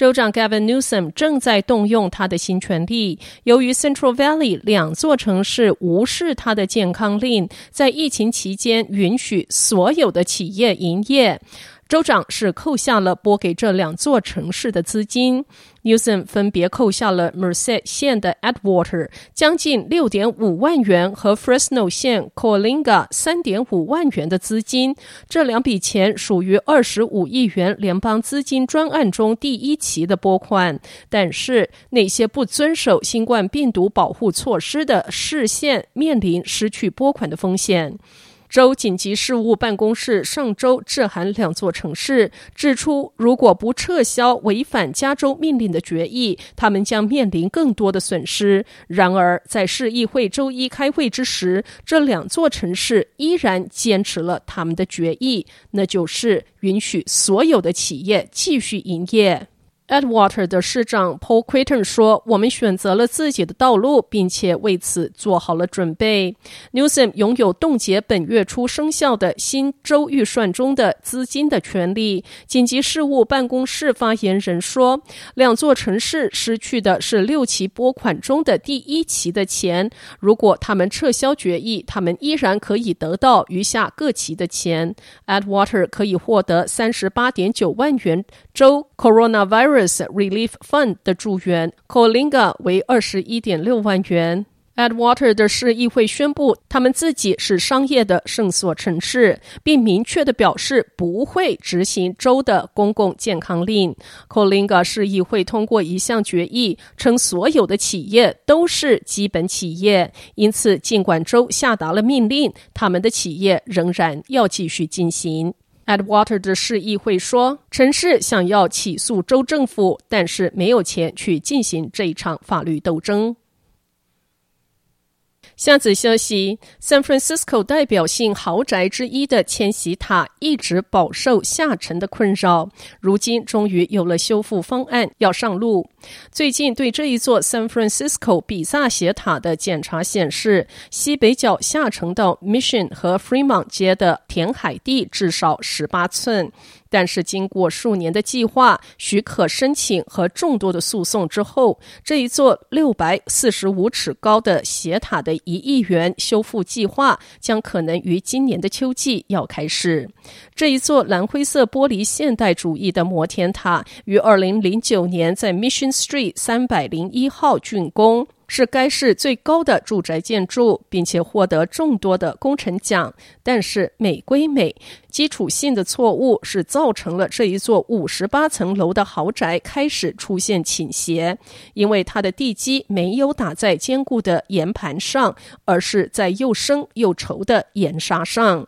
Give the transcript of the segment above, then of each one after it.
州长 Gavin Newsom 正在动用他的新权力，由于 Central Valley 两座城市无视他的健康令，在疫情期间允许所有的企业营业。州长是扣下了拨给这两座城市的资金，Newsom 分别扣下了 Merced 县的 Atwater 将近六点五万元和 Fresno 县 Colinga 三点五万元的资金。这两笔钱属于二十五亿元联邦资金专案中第一期的拨款，但是那些不遵守新冠病毒保护措施的市县面临失去拨款的风险。州紧急事务办公室上周致函两座城市，指出如果不撤销违反加州命令的决议，他们将面临更多的损失。然而，在市议会周一开会之时，这两座城市依然坚持了他们的决议，那就是允许所有的企业继续营业。Edwater 的市长 Paul Creighton 说：“我们选择了自己的道路，并且为此做好了准备。Newsom 拥有冻结本月初生效的新州预算中的资金的权利。紧急事务办公室发言人说，两座城市失去的是六期拨款中的第一期的钱。如果他们撤销决议，他们依然可以得到余下各期的钱。Edwater 可以获得三十八点九万元州 Coronavirus。” Relief Fund 的助援，Colinga 为二十一点六万元。Atwater 的市议会宣布，他们自己是商业的圣所城市，并明确地表示不会执行州的公共健康令。Colinga 市议会通过一项决议，称所有的企业都是基本企业，因此尽管州下达了命令，他们的企业仍然要继续进行。Ed Water 的市议会说，城市想要起诉州政府，但是没有钱去进行这一场法律斗争。下子消息：San Francisco 代表性豪宅之一的千禧塔一直饱受下沉的困扰，如今终于有了修复方案要上路。最近对这一座 San Francisco 比萨斜塔的检查显示，西北角下沉到 Mission 和 Fremont 街的填海地至少十八寸。但是，经过数年的计划、许可申请和众多的诉讼之后，这一座六百四十五尺高的斜塔的一亿元修复计划将可能于今年的秋季要开始。这一座蓝灰色玻璃现代主义的摩天塔于二零零九年在 Mission Street 三百零一号竣工。是该市最高的住宅建筑，并且获得众多的工程奖。但是美归美，基础性的错误是造成了这一座五十八层楼的豪宅开始出现倾斜，因为它的地基没有打在坚固的岩盘上，而是在又深又稠的岩沙上。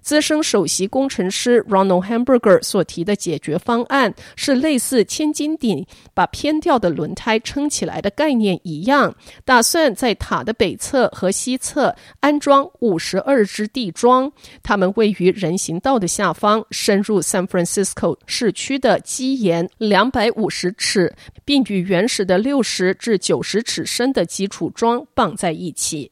资深首席工程师 Ronald Hamburger 所提的解决方案是类似千斤顶把偏掉的轮胎撑起来的概念一样，打算在塔的北侧和西侧安装五十二支地桩，它们位于人行道的下方，深入 San Francisco 市区的基岩两百五十尺，并与原始的六十至九十尺深的基础桩绑在一起。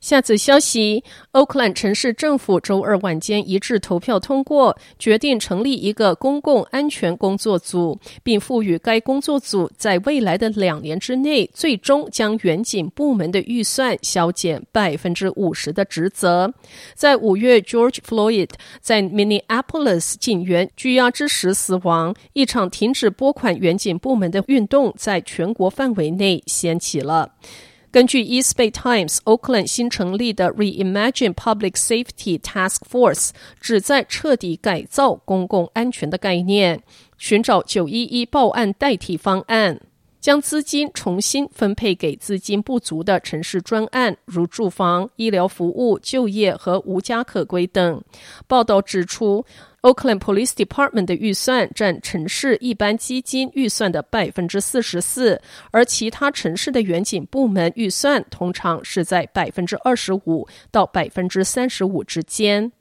下次消息，Oakland 城市政府周二晚间一致投票通过，决定成立一个公共安全工作组，并赋予该工作组在未来的两年之内，最终将远景部门的预算削减百分之五十的职责。在五月，George Floyd 在 Minneapolis 警员拘押之时死亡，一场停止拨款远景部门的运动在全国范围内掀起了。根据 East Bay Times，Oakland 新成立的 Reimagine Public Safety Task Force 旨在彻底改造公共安全的概念，寻找九一一报案代替方案，将资金重新分配给资金不足的城市专案，如住房、医疗服务、就业和无家可归等。报道指出。Oakland Police Department 的预算占城市一般基金预算的百分之四十四，而其他城市的远景部门预算通常是在百分之二十五到百分之三十五之间。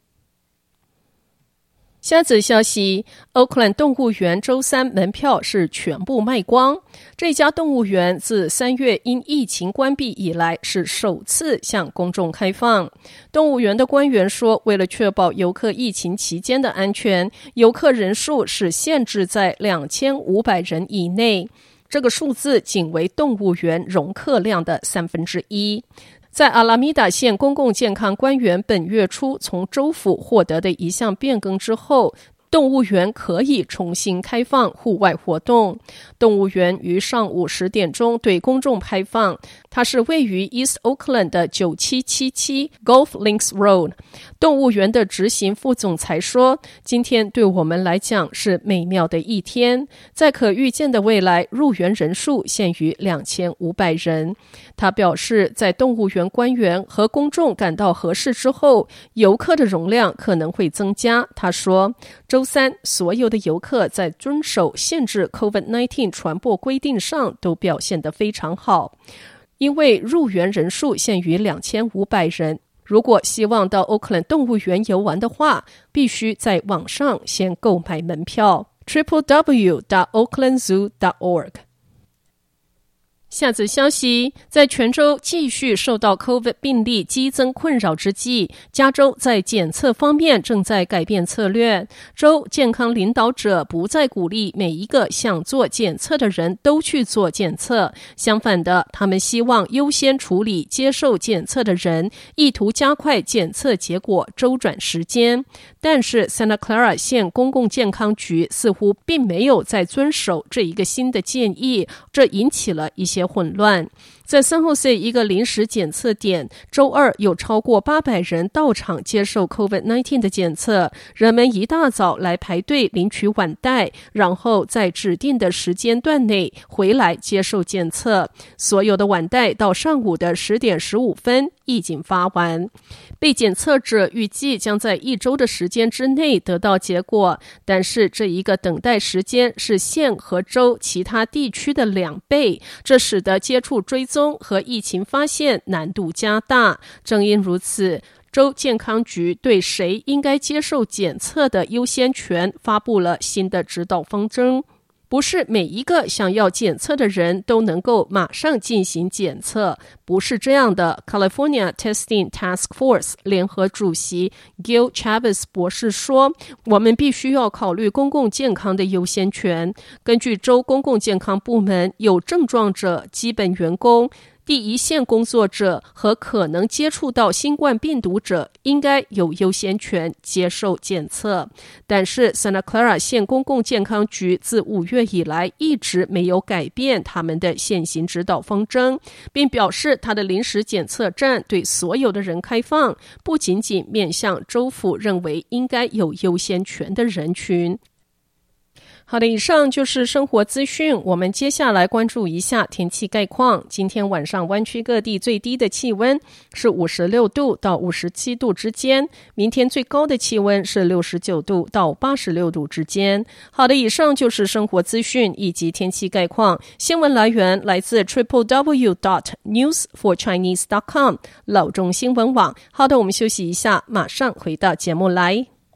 下则消息，Oakland 动物园周三门票是全部卖光。这家动物园自三月因疫情关闭以来，是首次向公众开放。动物园的官员说，为了确保游客疫情期间的安全，游客人数是限制在两千五百人以内。这个数字仅为动物园容客量的三分之一。在阿拉米达县公共健康官员本月初从州府获得的一项变更之后，动物园可以重新开放户外活动。动物园于上午十点钟对公众开放。它是位于 East Oakland 的九七七七 Golf Links Road。动物园的执行副总裁说：“今天对我们来讲是美妙的一天。在可预见的未来，入园人数限于两千五百人。”他表示，在动物园官员和公众感到合适之后，游客的容量可能会增加。他说：“周三，所有的游客在遵守限制 COVID-19 传播规定上都表现得非常好。”因为入园人数限于两千五百人，如果希望到 Oakland 动物园游玩的话，必须在网上先购买门票。Triple W. dot Oakland Zoo. dot org 下则消息，在泉州继续受到 COVID 病例激增困扰之际，加州在检测方面正在改变策略。州健康领导者不再鼓励每一个想做检测的人都去做检测，相反的，他们希望优先处理接受检测的人，意图加快检测结果周转时间。但是，Santa Clara 县公共健康局似乎并没有在遵守这一个新的建议，这引起了一些混乱。在 San Jose 一个临时检测点，周二有超过八百人到场接受 COVID-19 的检测。人们一大早来排队领取腕带，然后在指定的时间段内回来接受检测。所有的腕带到上午的十点十五分已经发完。被检测者预计将在一周的时间之内得到结果，但是这一个等待时间是县和州其他地区的两倍，这使得接触追踪和疫情发现难度加大。正因如此，州健康局对谁应该接受检测的优先权发布了新的指导方针。不是每一个想要检测的人都能够马上进行检测，不是这样的。California Testing Task Force 联合主席 Gil Chavis 博士说：“我们必须要考虑公共健康的优先权。根据州公共健康部门，有症状者、基本员工。”第一线工作者和可能接触到新冠病毒者应该有优先权接受检测，但是 Santa Clara 县公共健康局自五月以来一直没有改变他们的现行指导方针，并表示他的临时检测站对所有的人开放，不仅仅面向州府认为应该有优先权的人群。好的，以上就是生活资讯。我们接下来关注一下天气概况。今天晚上湾区各地最低的气温是五十六度到五十七度之间，明天最高的气温是六十九度到八十六度之间。好的，以上就是生活资讯以及天气概况。新闻来源来自 triple w dot news for chinese dot com 老中新闻网。好的，我们休息一下，马上回到节目来。